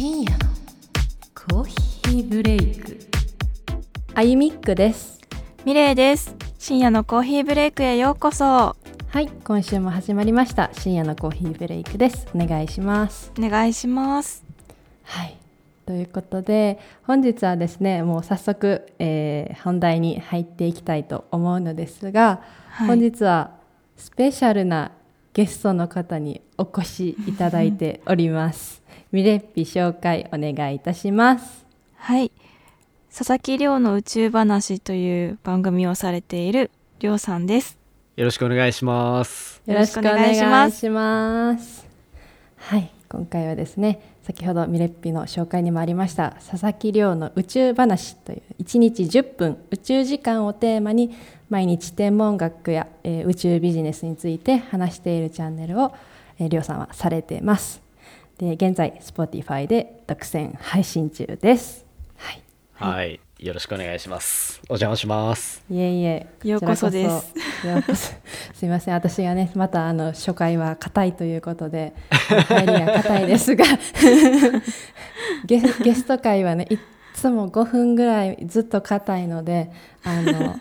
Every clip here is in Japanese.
深夜のコーヒーブレイク。あゆみっくです。ミレイです。深夜のコーヒーブレイクへようこそ。はい今週も始まりました。深夜のコーヒーブレイクです。お願いします。お願いします。はい。ということで本日はですねもう早速、えー本題に入っていきたいと思うのですが、はい。本日はスペシャルなゲストの方にお越しいただいておりますミレッピ紹介お願いいたしますはい佐々木亮の宇宙話という番組をされている亮さんですよろしくお願いします。よろしくお願いします。はい、今回はですね、先ほどミレッピの紹介にもありました佐々木亮の宇宙話という1日10分宇宙時間をテーマに毎日天文学や、えー宇宙ビジネスについて話しているチャンネルを、えー、亮さんはされています。で、現在 Spotify で独占配信中です。はい。はい、よろしくお願いします。お邪魔します。いえいえ、ようこそですすいません、私がね、またあの初回は硬いということで、入りが硬いですが ゲ、ゲスト会はね、いっつも5分ぐらいずっと硬いので、あの、はい、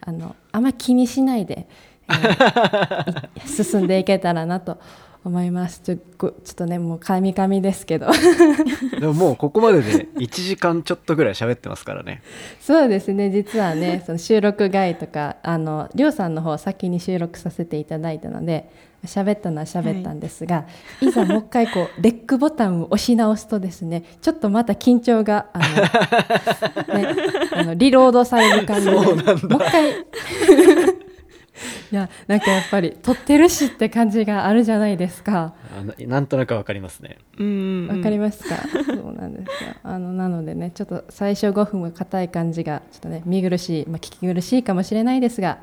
あの、あんま気にしないで、えーい 進んでいけたらなと思います。ちょごちょっとね、もう噛み噛みですけど。でももうここまでで1時間ちょっとぐらい喋ってますからね。そうですね実はねその収録外とかあのりょうさんの方先に収録させていただいたので喋ったのは喋ったんですが、い、ざもう一回こうレックボタンを押し直すとですねちょっとまた緊張があの、ね、あのリロードされる感じでもう一回いやなんかやっぱり撮ってるしって感じがあるじゃないですか。あななんとなくわかりますね。うん。わかりますか、そうなんですよ。あのなのでねちょっと最初5分は硬い感じがちょっとね見苦しい、まあ、聞き苦しいかもしれないですが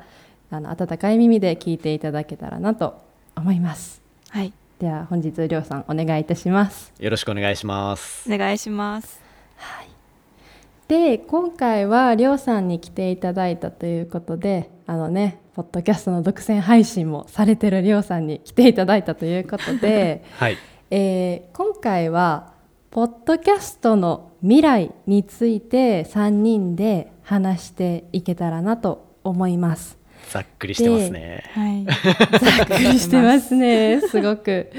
あの温かい耳で聞いていただけたらなと思います。はい。では本日りょうさんお願いいたします。よろしくお願いします。お願いします。で今回はりょうさんに来ていただいたということであのねポッドキャストの独占配信もされてるりょうさんに来ていただいたということで はい、えー今回はポッドキャストの未来について3人で話していけたらなと思います。ざっくりしてますね。はい ざっくりしてますね、すごく。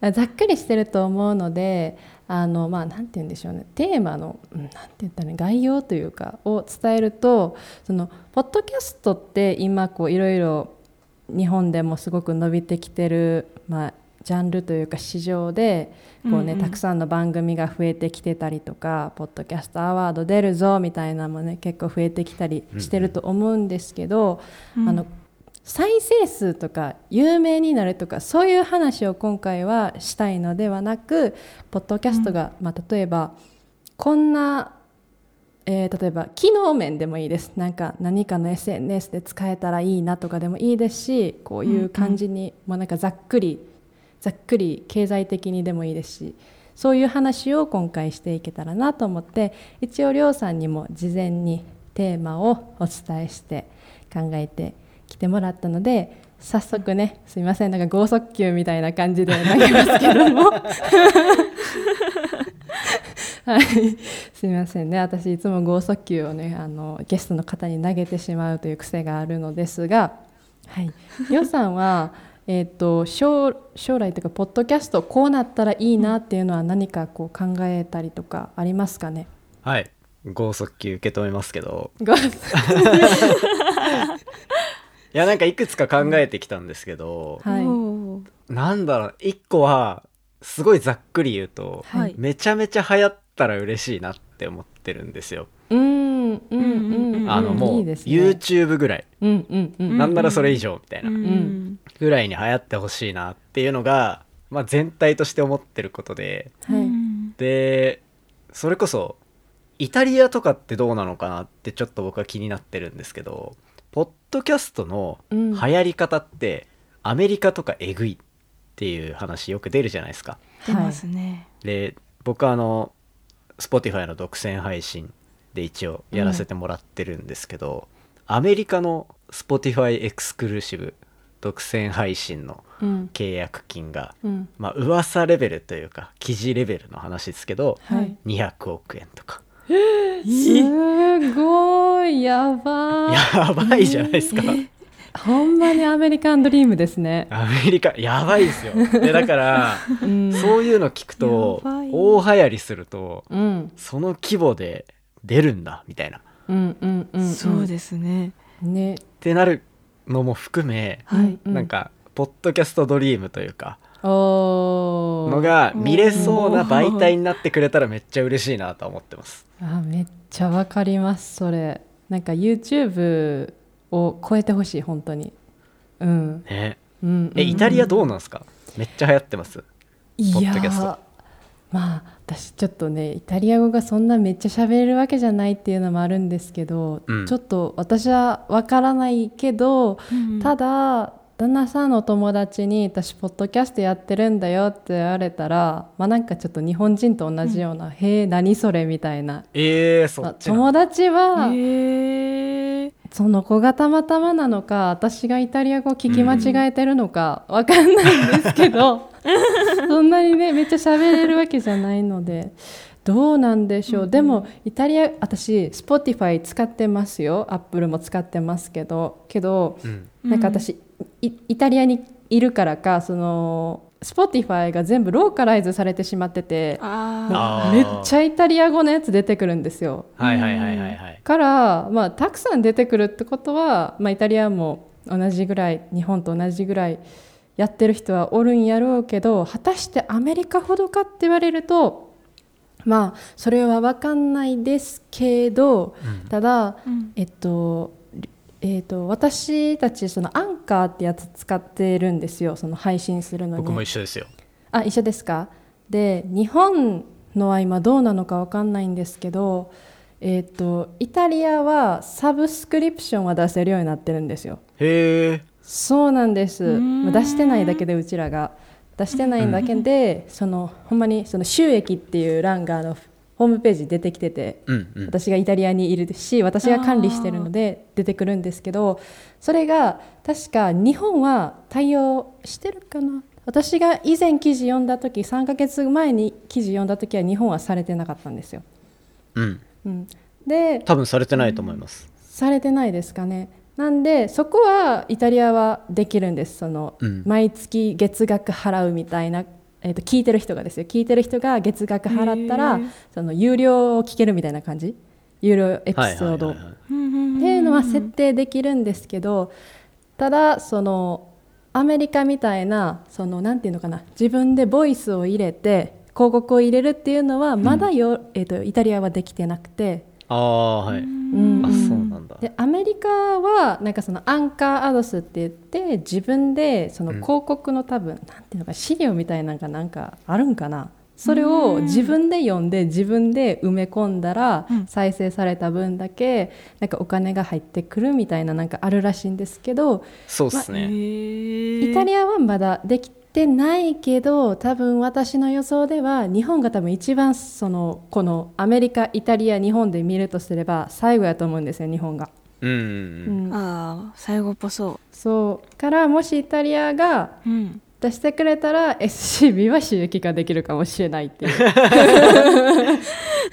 ざっくりしてると思うので、あのまあなんて言うんでしょうね、テーマのうんなんて言ったらいい概要というかを伝えると、そのポッドキャストって今こういろいろ日本でもすごく伸びてきてるまあジャンルというか市場でこうね、うんうん。たくさんの番組が増えてきてたりとかポッドキャストアワード出るぞみたいなのもね結構増えてきたりしてると思うんですけど、うん。あの再生数とか有名になるとかそういう話を今回はしたいのではなくポッドキャストが、まあ、例えばこんな、えー例えば機能面でもいいです。なんか何かの SNS で使えたらいいなとかでもいいですしこういう感じに、もうなんかざっくりざっくり経済的にでもいいですしそういう話を今回していけたらなと思って一応りょうさんにも事前にテーマをお伝えして考えてきてもらったので早速ねすいませんなんか剛速球みたいな感じで投げますけども。はい。すいませんね。私いつも剛速球をねあのゲストの方に投げてしまうという癖があるのですが。はい。りょうさんは えー、と将将来というかポッドキャストこうなったらいいなっていうのは何かこう考えたりとかありますかね？はい、剛速球受け止めますけど、ご いやなんかいくつか考えてきたんですけど、はい。なんだろう、一個はすごいざっくり言うと、はい。めちゃめちゃ流行ったら嬉しいなって思ってるんですよ。うんうんうんうん。あのもう YouTube ぐらい、うんうんうん。なんならそれ以上みたいな。うん。ぐらいに流行ってほしいなっていうのが、まあ、全体として思ってることで。はい。でそれこそイタリアとかってどうなのかなってちょっと僕は気になってるんですけどポッドキャストのうん。流行り方って、アメリカとかえぐいっていう話よく出るじゃないですか。出ますね。で僕はあの Spotify の独占配信で一応やらせてもらってるんですけど、アメリカの Spotify エクスクルーシブ独占配信のうん。契約金がうん。まあ噂レベルというか記事レベルの話ですけどはい。200億円とか。すごい。やばーやばいじゃないですか。ほんまにアメリカンドリームですね、アメリカやばいですよ。でだからうん、そういうの聞くと大流行りするとうん。その規模で出るんだみたいな。っうんうんうんうん。そうですね。ね。てなるのも含めはい。うん。なんかポッドキャストドリームというかのが見れそうな媒体になってくれたらめっちゃ嬉しいなとは思ってます。あめっちゃわかりますそれなんか YouTube を超えてほしい本当に。うん。ね。うんうんえイタリアどうなんですか？めっちゃ流行ってます？いやポッドキャスト。ーまあ私ちょっとねイタリア語がそんなめっちゃ喋れるわけじゃないっていうのもあるんですけど、うん。ちょっと私はわからないけど、うん。ただ旦那さんの友達に私ポッドキャストやってるんだよって言われたらまあなんかちょっと日本人と同じような「へえ何それ」みたいな、えー、そまあっち友達は、へえその子がたまたまなのか私がイタリア語を聞き間違えてるのかわかんないんですけど、そんなにねめっちゃ喋れるわけじゃないのでどうなんでしょう、でもイタリア私 Spotify 使ってますよ。Apple も使ってますけどけどうん。なんか私、いイタリアにいるからかその Spotify が全部ローカライズされてしまっててめっちゃイタリア語のやつ出てくるんですよ。はいはいはいはいはい。から、まあ、たくさん出てくるってことは、まあ、イタリアも同じぐらい日本と同じぐらいやってる人はおるんやろうけど果たしてアメリカほどかって言われるとまあそれは分かんないですけどうん。ただ、うん。えっとえっと私たちそのアンカーってやつ使ってるんですよその配信するのに。僕も一緒ですよ。あ一緒ですか？で日本のは今どうなのかわかんないんですけどえっ、とイタリアはサブスクリプションは出せるようになってるんですよ。へえそうなんです。出してないだけでうちらが。出してないだけで、そのほんまにその収益っていう欄があのホームページに出てきててうんうん。私がイタリアにいるし私が管理してるので出てくるんですけどそれが確か日本は対応してるかな？私が以前記事読んだ時3ヶ月前に記事読んだ時は日本はされてなかったんですよ、うん。うん、で多分されてないと思います。されてないですかね。なんでそこはイタリアはできるんです。その、うん。毎月月額払うみたいな、えー、と聞いてる人がですよ。聞いてる人が月額払ったらその有料を聞けるみたいな感じ？有料エピソード、はいはいはいはい。っていうのは設定できるんですけどただそのアメリカみたいなそのなんていうのかな自分でボイスを入れて広告を入れるっていうのはまだよ、えー、とイタリアはできてなくて、ああはい。うん。あそうなんだ。でアメリカはなんかそのアンカーアドスって言って自分でその広告の多分、なんていうのか資料みたいなのがなんかあるんかな。それを自分で読んで自分で埋め込んだらうん。再生された分だけなんかお金が入ってくるみたいななんかあるらしいんですけどそうっすね、イタリアアはまだできてないけど多分私の予想では日本が多分一番そのこのアメリカイタリア日本で見るとすれば最後やと思うんですよ日本が。うんうんううん。んああ最後っぽそそう。からもしイタリアがううん。出してくれたら SCB は収益化できるかもしれないっていう。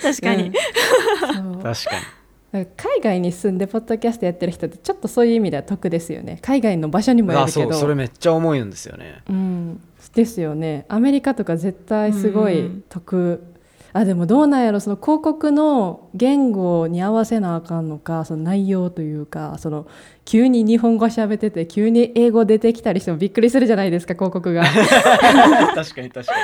確かに、うん。確かに海外に住んでポッドキャストやってる人ってちょっとそういう意味では得ですよね。海外の場所にもよあるけど。そうそれめっちゃ重いんですよね。うん、ですよね。アメリカとか絶対すごいうん得、あでもどうなんやろ。その広告の言語に合わせなあかんのかその内容というかその急に日本語喋ってて急に英語出てきたりしてもびっくりするじゃないですか広告が。確かに確かに。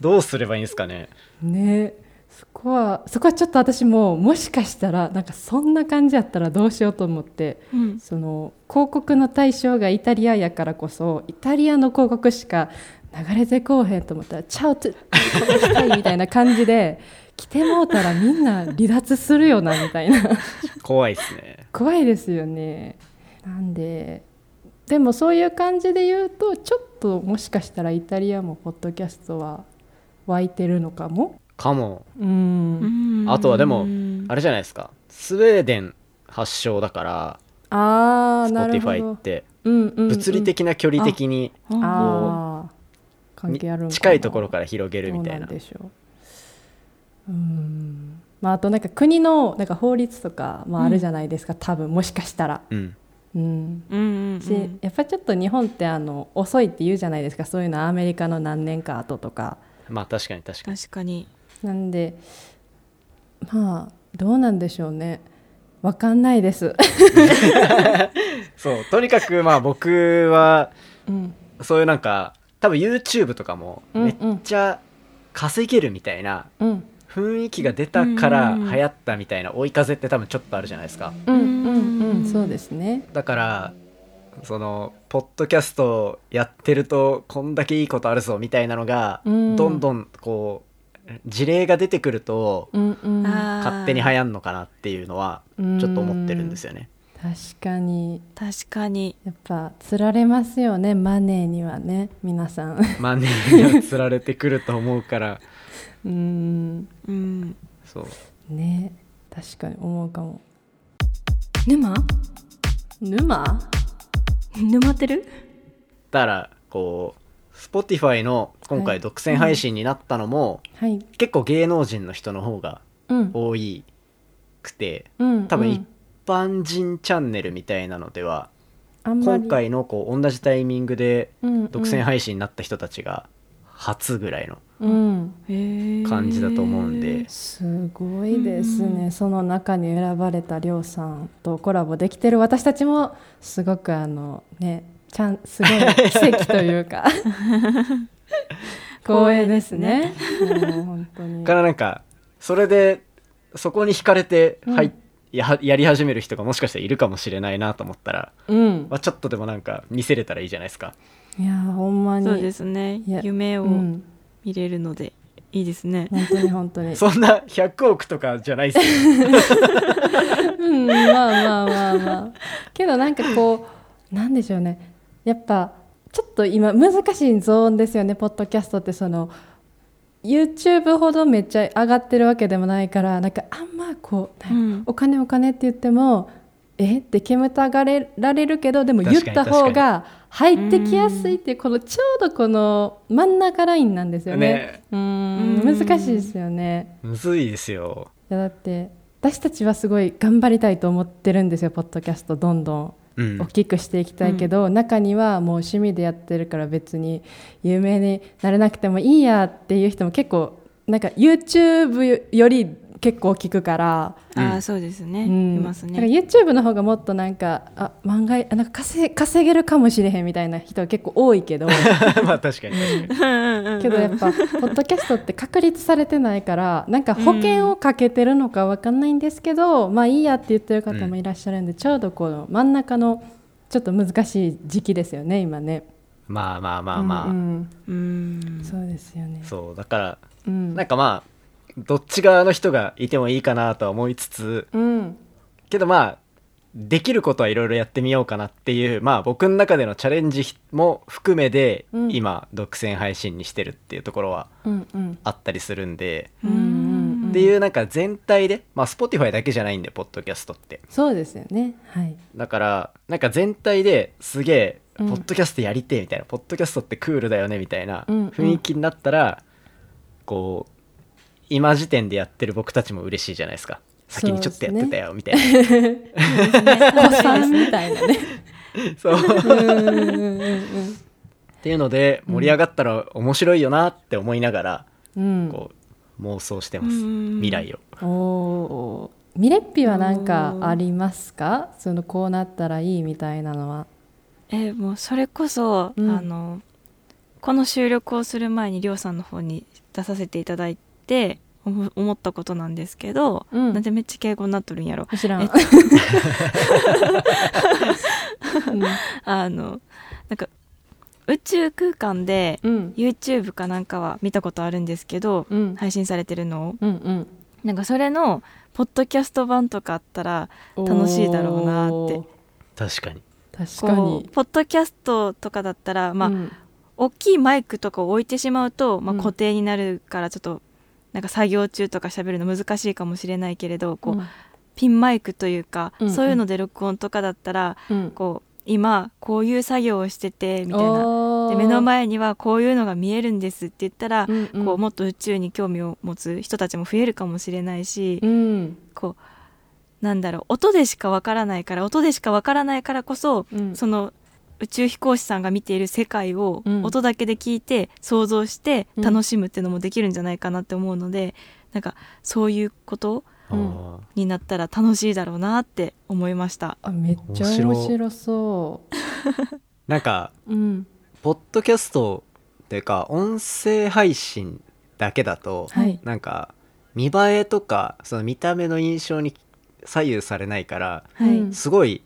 どうすればいいんですかね。ねそこはそこはちょっと私ももしかしたらなんかそんな感じやったらどうしようと思ってうん。その広告の対象がイタリアやからこそイタリアの広告しか流れてこうへんと思ったら「チャオトしたい」みたいな感じで来てもうたらみんな離脱するよなみたいな。怖いっすね。怖いですよね。なんででもそういう感じで言うとちょっともしかしたらイタリアもポッドキャストは湧いてるのかもかも。うん。あとはでもうん。あれじゃないですか。スウェーデン発祥だからああなるほ Spotify ど。って。うんうんうん。物理的な距離的にああ関係あるんかな。近いところから広げるみたいな。どうなんでしょう。うん。まああとなんか国のなんか法律とかもあるじゃないですか、多分もしかしたら。うん。うん。うんうんしやっぱりちょっと日本ってあの遅いって言うじゃないですか。そういうのアメリカの何年か後とか。まあ確かに確かに。確かになんでまあどうなんでしょうね。わかんないです、そうとにかくまあ僕はうん、そういうなんか多分 YouTube とかもうんめっちゃ稼げるみたいなうん。雰囲気が出たからうん。流行ったみたいな追い風って多分ちょっとあるじゃないですか。うんうんうん。そうですね。だからそのポッドキャストやってるとこんだけいいことあるぞみたいなのがうん。どんどんこう事例が出てくるとうんうん。勝手に流行んのかなっていうのはちょっと思ってるんですよね。確かに。確かに。やっぱ釣られますよねマネーにはね皆さん。マネーが釣られてくると思うから。うん。うん。そう。ね確かに思うかも。沼？沼？沼ってる？だからこう Spotify の今回はい。独占配信になったのも、はい。結構芸能人の人の方がうん。多いくてうん多分一うん般人チャンネルみたいなのでは、あん今回のこう同じタイミングでうん独占配信になった人たちが初ぐらいの感じだと思うんで、すごいですね、その中に選ばれたりょうさんとコラボできてる私たちもすごくあのねちゃんすごい奇跡というか。光栄ですね。もう本当に。からなんかそれでそこに惹かれて、うん。はいややり始める人がもしかしたらいるかもしれないなと思ったら、うん。まあ、ちょっとでもなんか見せれたらいいじゃないですか。いやほんまに。そうですね。夢をうん。見れるのでいいですね。本当に本当に。そんな100億とかじゃないですよ。うんまあまあまあまあ。けどなんかこうなんでしょうねやっぱちょっと今難しいゾーンですよねポッドキャストってその YouTube ほどめっちゃ上がってるわけでもないからなんかあんまこう、うんお金お金って言ってもえ？って煙たがれられるけどでも言った方が入ってきやすいっていうこのちょうどこの真ん中ラインなんですよね。ねうんうん難しいですよね。むずいですよ。いやだって私たちはすごい頑張りたいと思ってるんですよポッドキャストどんどん大きくしていきたいけど、中にはもう趣味でやってるから別に有名になれなくてもいいやっていう人も結構なんか YouTube より結構聞くから、うん。ああそうですね、うん。いますね。YouTube の方がもっとなんかあ漫画あなんか稼稼げるかもしれへんみたいな人が結構多いけど。まあ確かに。確かに。けどやっぱポッドキャストって確立されてないからなんか保険をかけてるのかわかんないんですけど、まあいいやって言ってる方もいらっしゃるんで、ちょうどこの真ん中のちょっと難しい時期ですよね今ね。まあまあまあまあ、うん。うん。そうですよね。そうだからうん、なんかまあどっち側の人がいてもいいかなとは思いつつうん。けどまあできることはいろいろやってみようかなっていうまあ僕の中でのチャレンジも含めで、うん。今独占配信にしてるっていうところはあったりするんで、うんうんっていうなんか全体でまあ Spotify だけじゃないんでポッドキャストって。そうですよね。はい。だからなんか全体ですげえポうん。ッドキャストやりてえみたいな、ポッドキャストってクールだよねみたいな雰囲気になったら、こう今時点でやってる僕たちも嬉しいじゃないですか先にちょっとやってたよみたいな子 さんみたいなね。そうっていうので盛り上がったら面白いよなって思いながら、うん。こう妄想してますうん未来をおおー。ミレッピは何かありますか？そのこうなったらいいみたいなのは。えもうそれこそ、うんあのこの収録をする前にりょうさんの方に出させていただいて思思ったことなんですけど、うん。なんでめっちゃ敬語になっとるんやろ。知らん。えうん。あのなんか宇宙空間でうん。YouTube かなんかは見たことあるんですけど、うん。配信されてるのを。うんうん。なんかそれのポッドキャスト版とかあったら楽しいだろうなって。確かに。確かに。ポッドキャストとかだったらまあ、うん。大きいマイクとかを置いてしまうと、まあ、うん。固定になるからちょっとなんか作業中とか喋るの難しいかもしれないけれどこう、うん。ピンマイクというか、うんうん。そういうので録音とかだったらうん。こう今こういう作業をしててみたいな。で目の前にはこういうのが見えるんですって言ったら、うんうん。こうもっと宇宙に興味を持つ人たちも増えるかもしれないし、うん。こうなんだろう音でしかわからないから音でしかわからないからこそ、うん。その宇宙飛行士さんが見ている世界をうん。音だけで聞いて想像してうん。楽しむっていうのもできるんじゃないかなって思うので、なんかそういうことうん。あになったら楽しいだろうなって思いました。あめっちゃ面白そーなんかううん。ポッドキャストっていうか音声配信だけだと、はい。なんか見栄えとかその見た目の印象に左右されないからはい、うんすごい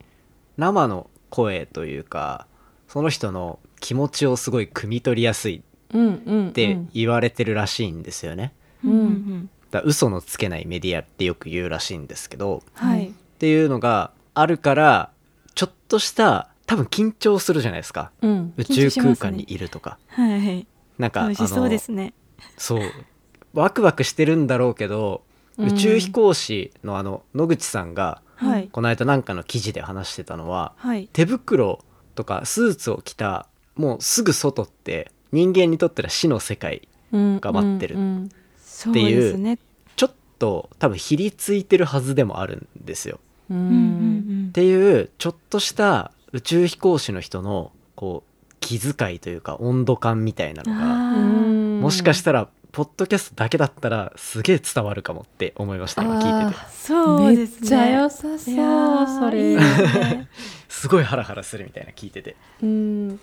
生の声というかその人の気持ちをすごい汲み取りやすいってん言われてるらしいんですよね。うんうんだ嘘のつけないメディアってよく言うらしいんですけどはい、っていうのがあるからちょっとした多分緊張するじゃないですか。うん。宇宙空間にいるとか、はい、なんかそうですね。そう。ワクワクしてるんだろうけど、うん。宇宙飛行士のあの野口さんがはい、この間なんかの記事で話してたのははい、手袋とかスーツを着たもうすぐ外って人間にとっては死の世界うんが待ってるうんそう。ちょっと多分ひりついてるはずでもあるんですよ。っていうちょっとした宇宙飛行士の人のこう気遣いというか温度感みたいなのがもしかしたらポッドキャストだけだったらすげえ伝わるかもって思いました今聞いてて。そうですね。めっちゃ良さそいう。それねすごいハラハラするみたいな聞いてて。うん。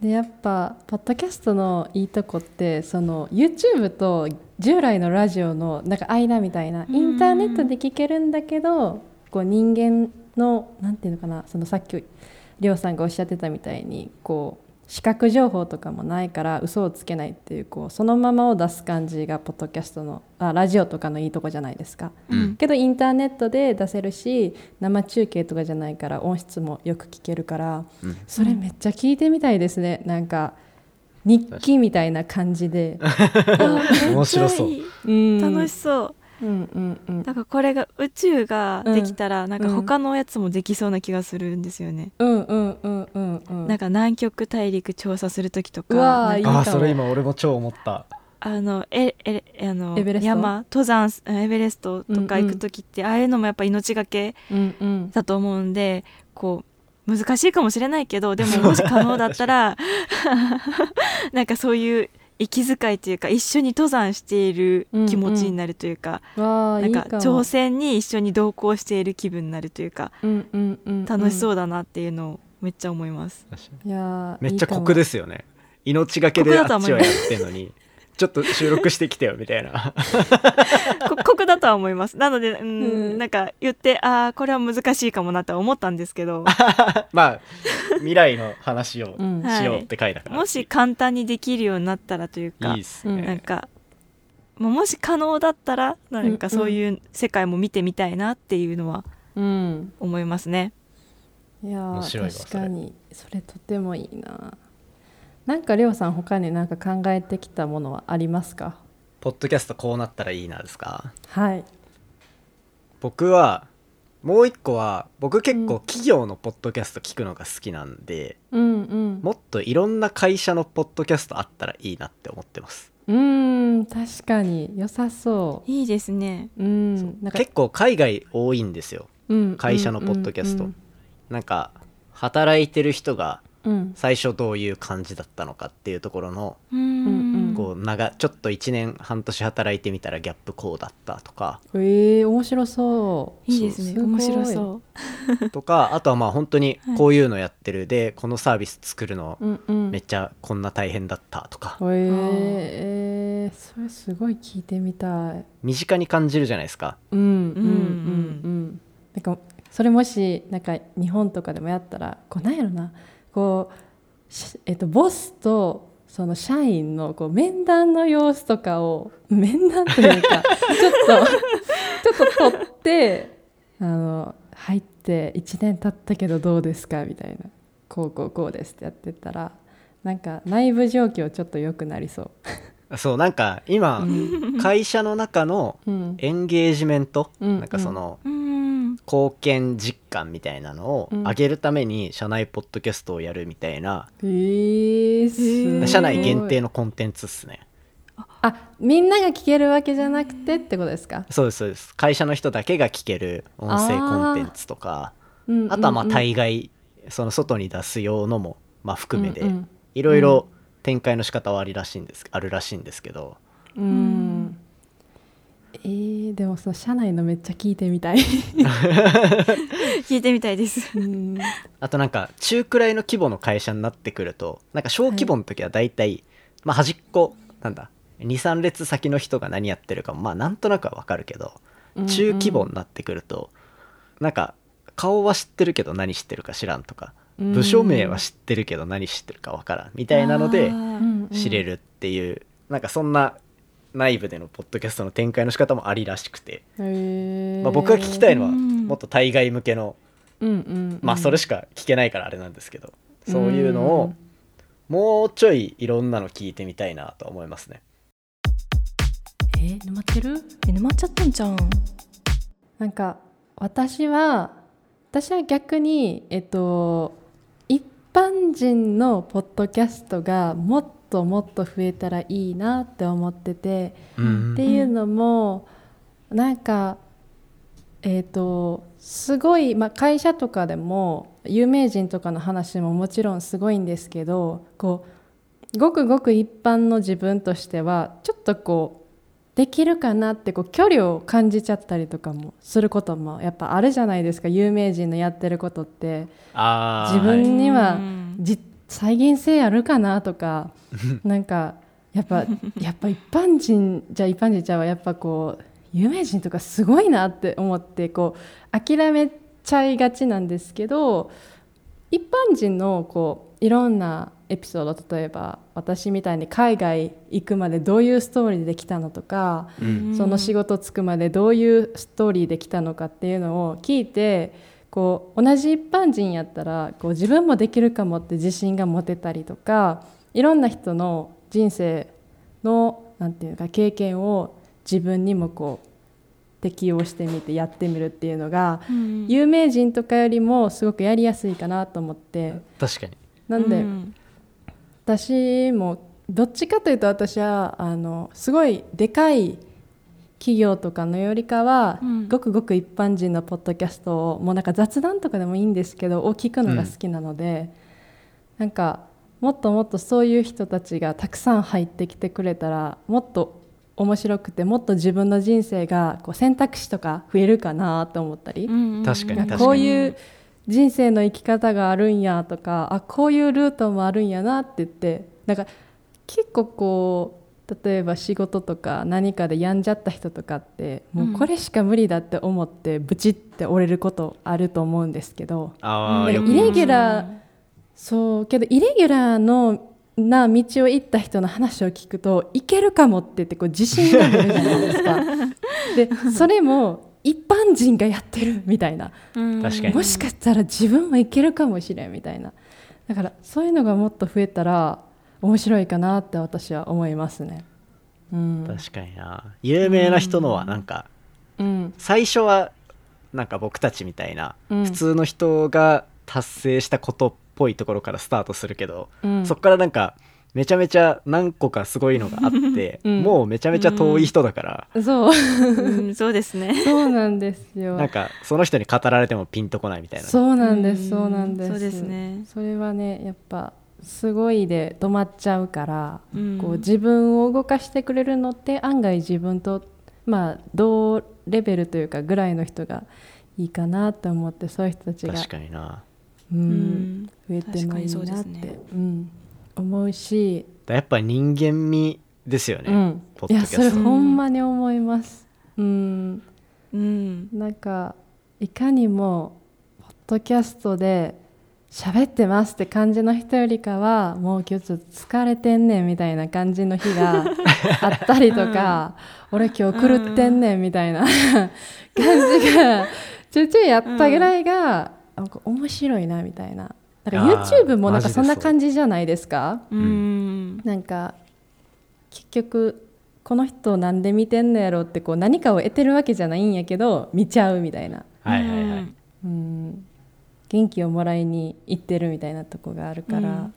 でやっぱポッドキャストのいいとこってその YouTube と従来のラジオのなんか間みたいなうん。インターネットで聞けるんだけどこう人間のなんていうのかなそのさっきりょうさんがおっしゃってたみたいにこう視覚情報とかもないから嘘をつけないっていうこうそのままを出す感じがポッドキャストのあラジオとかのいいとこじゃないですか。うん。けどインターネットで出せるし生中継とかじゃないから音質もよく聞けるから、うん。それめっちゃ聞いてみたいですね。なんか日記みたいな感じで、面白そう。うん。楽しそう。うんうんうん。だからこれが宇宙ができたら、なんかうん他のやつもできそうな気がするんですよね。うんうんうんうんうんなんか南極大陸調査する時とか、あーそれ今俺も超思った。あのええあの山登山エベレストとか行く時って、ああいうのもやっぱ命がけうんうん。だと思うんでこう難しいかもしれないけどでも もし可能だったら なんかそういう息遣いというか一緒に登山している気持ちになるというか、わあないんかいかも。挑戦に一緒に同行している気分になるというかうんうんうんうん。楽しそうだなっていうのをめっちゃ思います。いやーめっちゃ酷すですよね。命がけで酷あっちはやってんのにちょっと収録してきてよみたいな。こ酷だとは思います。なので、うんうん。なんか言ってああこれは難しいかもなとは思ったんですけど。まあ未来の話をうん。しようって書いたから、もし簡単にできるようになったらというかいいっすうんね、なんかもうもし可能だったらなんかそういう世界も見てみたいなっていうのはうん。思いますね。いやー面白いわ確かに。それとてもいいななんかりょうさん他になんか考えてきたものはありますか？ポッドキャストこうなったらいいなですか？はい。僕はもう一個は僕結構企業のポッドキャスト聞くのが好きなんで、うんうん。もっといろんな会社のポッドキャストあったらいいなって思ってます。うーん確かに。良さそいいですね。うう。んなんか結構海外多いんですよ。うん会社のポッドキャスト、うん。なんか働いてる人がうん最初どういう感じだったのかっていうところのうん。うんこう長ちょっと1年半年働いてみたらギャップこうだったとか。えー、面白そう。いいですね。面白そう。とかあとはまあ本当にはい。こういうのやってる。でこのサービス作るのうんうん。めっちゃこんな大変だったとか。えー、えー、それすごい聞いてみたい。身近に感じるじゃないですか。うんうんうんうん。うん。なんかそれもしなんか日本とかでもやったらこうなんやろなこうしえっとボスとその社員のこう面談の様子とかを 面談というかちょっと ちょっと取ってあの入って1年経ったけどどうですかみたいなこうこうこうですってやってたらなんか内部状況ちょっと良くなりそそうなんか今う。うん。会社の中のうん。エンゲージメント？うん。なんかそのうん貢献実感みたいなのをうん。上げるために社内ポッドキャストをやるみたいな、社内限定のコンテンツっすね。あみんなが聞けるわけじゃなくてってことですか、そうですそうです。会社の人だけが聞ける音声コンテンツとかあとはまあ大概その外に出す用のもまあ含めていろいろ展開の仕方はありらしいんですあるらしいんですけど。うん。えー、でもその社内のめっちゃ聞いてみたい、聞いてみたいです。うん。あとなんか中くらいの規模の会社になってくるとなんか小規模の時は大体、まあ端っこなんだ23列先の人が何やってるかもまあなんとなくはわかるけど中規模になってくるとなんか顔は知ってるけど何知ってるか知らんとかうん。部署名は知ってるけど何知ってるかわからんみたいなので知れるっていうなんかそんな内部でのポッドキャストの展開の仕方もありらしくて、まあ、僕が聞きたいのはうん。もっと対外向けのうんうんうん。まあそれしか聞けないからあれなんですけどそういうのをもうちょいいろんなの聞いてみたいなと思いますね。えー沼ってる？え沼っちゃったんじゃん。なんか私は私は逆にえっと一般人のポッドキャストがもっともっと増えたらいいなって思ってて、うん。っていうのもなんかえっ、とすごい、まあ、会社とかでも有名人とかの話ももちろんすごいんですけどこうごくごく一般の自分としてはちょっとこうできるかなってこう距離を感じちゃったりとかもすることもやっぱあるじゃないですか有名人のやってることって。自分にはうん。じ再現性あるかなとかなんかやっぱ やっぱ一般人じゃ一般人ちゃやっぱこう有名人とかすごいなって思ってこう諦めちゃいがちなんですけど一般人のこういろんなエピソード例えば私みたいに海外行くまでどういうストーリーで来たのとか、うん。その仕事つくまでどういうストーリーで来たのかっていうのを聞いてこう同じ一般人やったらこう自分もできるかもって自信が持てたりとかいろんな人の人生のなんていうか経験を自分にもこう適用してみてやってみるっていうのがうん有名人とかよりもすごくやりやすいかなと思って。確かに。なんで、うん。私もどっちかというと私はあのすごいでかい企業とかのよりかは、うん。ごくごく一般人のポッドキャストをもうなんか雑談とかでもいいんですけどを聞くのが好きなので、なんかもっともっとそういう人たちがたくさん入ってきてくれたらもっと面白くてもっと自分の人生がこう選択肢とか増えるかなと思ったり、うん確かに確かにこういう人生の生き方があるんやとかあこういうルートもあるんやなって言ってなんか結構こう例えば仕事とか何かで病んじゃった人とかってもうこれしか無理だって思ってブチって折れることあると思うんですけどうんイレギュラーそうけどイレギュラーのな道を行った人の話を聞くといけるかもって言ってこう自信が出るじゃないですか。でそれも一般人がやってるみたいな。うん確かにもしかしたら自分もいけるかもしれんみたいなだからそういうのがもっと増えたら面白いかなって私は思いますね。うん、確かにな。有名な人のはなんかうん。最初はなんか僕たちみたいなうん。普通の人が達成したことっぽいところからスタートするけど、うん。そっからなんかめちゃめちゃ何個かすごいのがあって、うん。もうめちゃめちゃ遠い人だから、そう。うんそうですね。そうなんですよ。なんかその人に語られてもピンとこないみたいな。ね、そうなんでうんすそうなんです。そうですね。それはねやっぱすごいで止まっちゃうから、うん。こう自分を動かしてくれるのって案外自分とまあ同レベルというかぐらいの人がいいかなと思ってそういう人たちが確かにな。ううん。ん増えてもいいなって、ね。うん、思うし、やっぱ人間味ですよね、うん。ポッドいやそれほんまに思います。うん、うん。なんかいかにもポッドキャストで喋ってますって感じの人よりかはもう今日ちょっと疲れてんねんみたいな感じの日が あったりとか、俺今日狂ってんねんみたいな感じがちょいちょいやったぐらいが、なんか面白いなみたいな。なんか YouTube もなんかそんな感じじゃないですか？うん。なんか結局この人なんで見てんのやろってこう何かを得てるわけじゃないんやけど見ちゃうみたいな。はいはいはい。うん、元気をもらいに行ってるみたいなとこがあるから、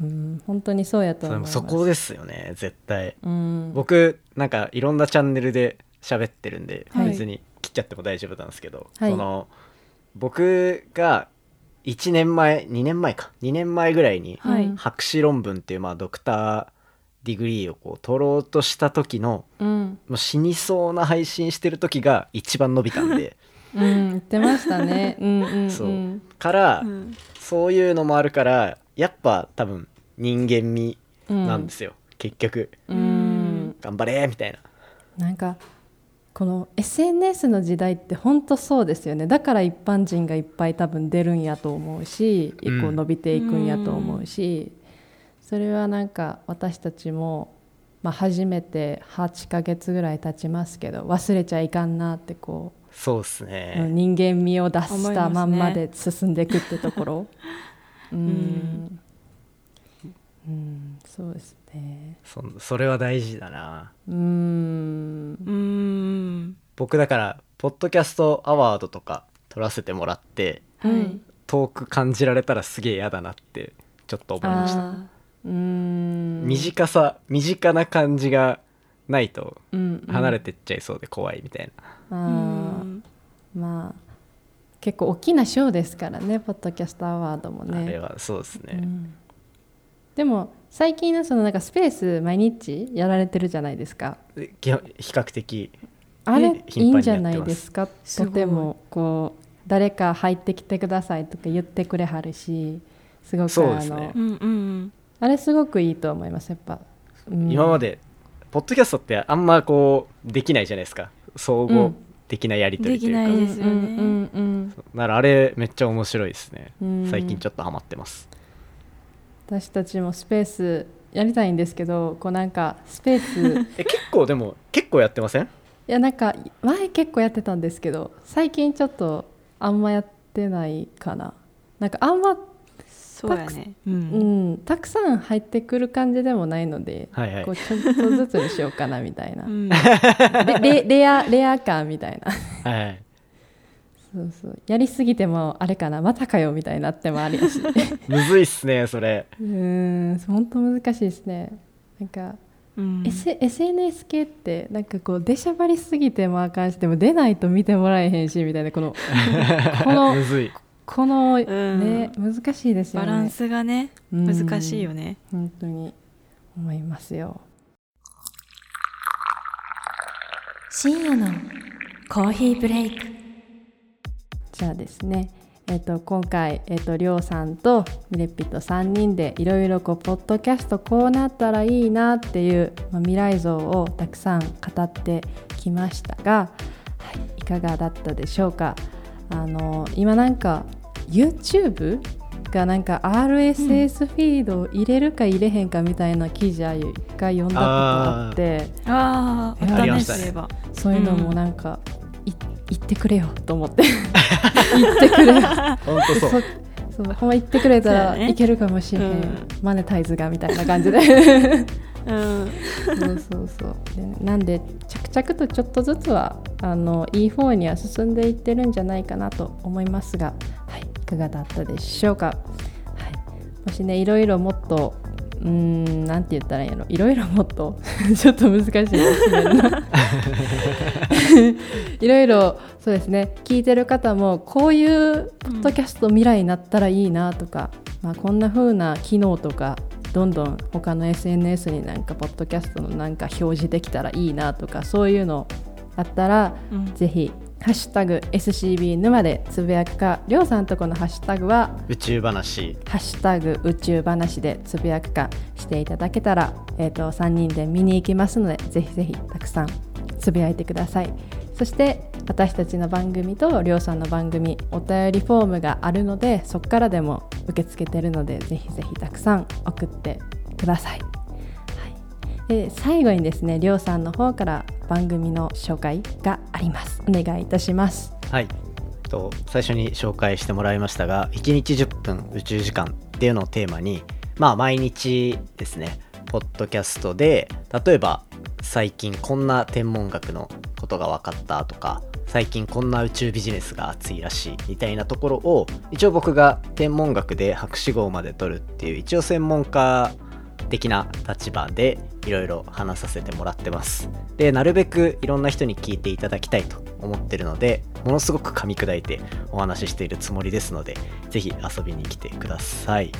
うん。本当にそうやと思います。そこですよね絶対。うん、僕なんかいろんなチャンネルで喋ってるんで、はい。別に切っちゃっても大丈夫なんですけど、はい。その僕が1年前2年前か。2年前ぐらいに博士論文っていうまあドクターディグリーをこう取ろうとした時のうん。もう死にそうな配信してる時が一番伸びたんでうん、言ってましたね。うんうん、うん、そう。から、うんそういうのもあるからやっぱ多分人間味うんなんですよ、結局。うん、頑張れみたいな。なんかこの SNS の時代って本当そうですよね。だから一般人がいっぱい多分出るんやと思うしうん一個伸びていくんやと思うし、それはなんか私たちも、まあ、初めて8ヶ月ぐらい経ちますけど忘れちゃいかんなってこそうっすう、ね、人間味を出したまんまで進んでいくってところ。うん。ん。うん。そうですね。そそれは大事だな。うん。うん。僕だからポッドキャストアワードとか取らせてもらってはい。遠く感じられたらすげえ嫌だなってちょっと思いました。うん。短さ身近な感じがないとうんうん。離れてっちゃいそうで怖いみたいな、あうーん。まあ結構大きな賞ですからねポッドキャストアワードもあれね、はそうですね、うん。でも最近のそのなんかスペース毎日やられてるじゃないですか。で基本比較的。あれいいんじゃないですか？とてもこう誰か入ってきてくださいとか言ってくれはるしすごくあの、あれすごくいいと思いますやっぱ、うん。今までポッドキャストってあんまこうできないじゃないですか。総合的なやり取りというか、できないですよね。うんう。んうんならあれめっちゃ面白いですね、うん。最近ちょっとハマってます。私たちもスペースやりたいんですけどこうなんかスペース。え結構でも結構やってません？いやなんか前結構やってたんですけど最近ちょっとあんまやってないかな。なんかあんま、そうやね。ううん。ん、たくさん入ってくる感じでもないので、はいはい。こうちょっとずつにしようかなみたいな、うん。レレレアレア感みたいな。はいはい。そうそう。やりすぎてもあれかなまたかよみたいになってもありやし。むずいっすねそれ。うーん本当難しいですね。なんかうん。S SNS 系ってなんかこう出しゃばりすぎてもあかんしでも出ないと見てもらえへんしみたいなこの このむずいこのん。ね、難しいですよね。バランスがねうん。難しいよね。本当に思いますよ。深夜のコーヒーブレイク。じゃあですねえっと今回、えっとりょうさんとミレッピと3人でいろいろこうポッドキャストこうなったらいいなっていう、まあ、未来像をたくさん語ってきましたが、はい、いかがだったでしょうか？あの今なんか YouTube がなんか RSS フィードを入れるか入れへんかみたいな記事が読んだことあって。ああありねましたね。そういういうのもなんか、い言ってくれよと思って。言ってくれ。よ本当そう。そそうほんま言ってくれたらいけるかもしれへん、うん。マネタイズがみたいな感じで。うん。そうそうそう。でなんで着々とちょっとずつはあのいい方には進んでいってるんじゃないかなと思いますが、かがだったでしょうか、はい、もしねいろいろもっとうーんなんて言ったらいいの？いろいろもっと？ちょっと難しいですね。いろいろそうですね。聞いてる方もこういうポッドキャスト未来になったらいいなとか、まあ、こんな風な機能とかどんどん他の SNS になんかポッドキャストのなんか表示できたらいいなとかそういうのあったら、うん。ぜひハッシュタグ SCB 沼でつぶやくかりょうさんとこのハッシュタグは宇宙話。ハッシュタグ宇宙話でつぶやくかしていただけたら、えー、と3人で見に行きますのでぜひぜひたくさんつぶやいてください。そして私たちの番組とりょうさんの番組お便りフォームがあるのでそこからでも受け付けてるのでぜひぜひたくさん送ってください、で最後にですねりょうさんの方から番組の紹介があります。お願いいたします。はい。と最初に紹介してもらいましたが1日10分宇宙時間っていうのをテーマにまあ毎日ですねポッドキャストで例えば最近こんな天文学のことが分かったとか最近こんな宇宙ビジネスが熱いらしいみたいなところを一応僕が天文学で博士号まで取るっていう一応専門家的な立場でいろいろ話させてもらってます。でなるべくいろんな人に聞いていただきたいと思ってるのでものすごく噛み砕いてお話ししているつもりですのでぜひ遊びに来てください。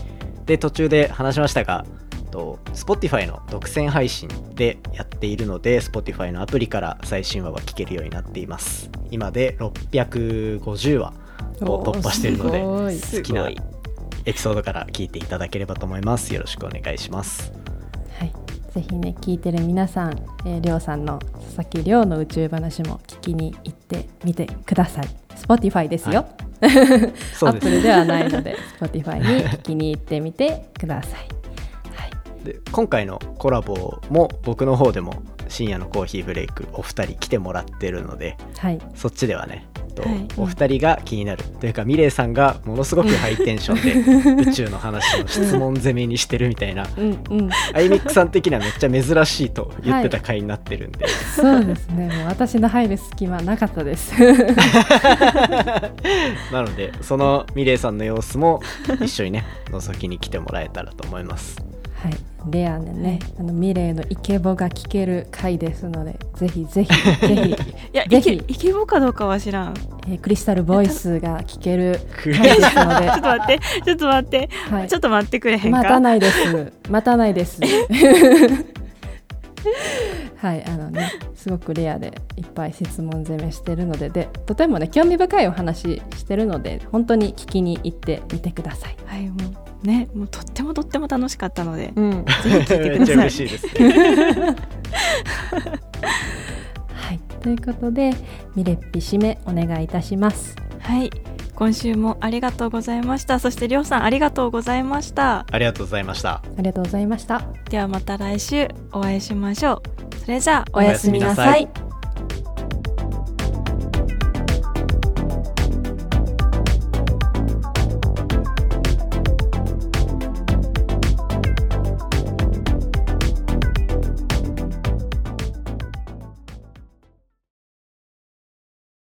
で途中で話しましたがと Spotify の独占配信でやっているので Spotify のアプリから最新話は聞けるようになっています。今で650話を突破しているのでおーすごい。好きなエピソードから聞いていただければと思います。よろしくお願いします。はい、ぜひね聞いてる皆さん、えー、りょうさんの佐々木りょうの宇宙話も聞きに行ってみてください。Spotify ですよ、そうです。Apple ではないので Spotify に聞きに行ってみてください。はい。で今回のコラボも僕の方でも深夜のコーヒーブレイクお二人来てもらってるのではい。そっちではね、とはい。お二人が気になる、というかミレイさんがものすごくハイテンションで 宇宙の話の質問攻めにしてるみたいな。うんうん。アイミックさん的にはめっちゃ珍しいと言ってた回になってるんで、そうですね。もう私の入る隙間なかったです。なのでそのミレイさんの様子も一緒にね覗きに来てもらえたらと思います。はいレアでね、あのミレイのイケボが聞ける回ですのでぜひぜひぜひ、いやぜひ。イケボかどうかは知らん。えークリスタルボイスが聞ける回ですので。ちょっと待ってちょっと待って、はい。ちょっと待ってくれへんか？またないです。またないです。はい、あのね、すごくレアでいっぱい質問攻めしてるので、で、とてもね、興味深いお話してるので、本当に聞きに行ってみてください。はいもうねもうとってもとっても楽しかったので、うん、ぜひ聞いてください。ちゃ嬉しいです。ね はい、ということで、ミレッピ締めお願いいたします。はい今週もありがとうございました。そしてりょうさんありがとうございました。ありがとうございました。ありがとうございました。ではまた来週お会いしましょう。それじゃあおやすみなさい。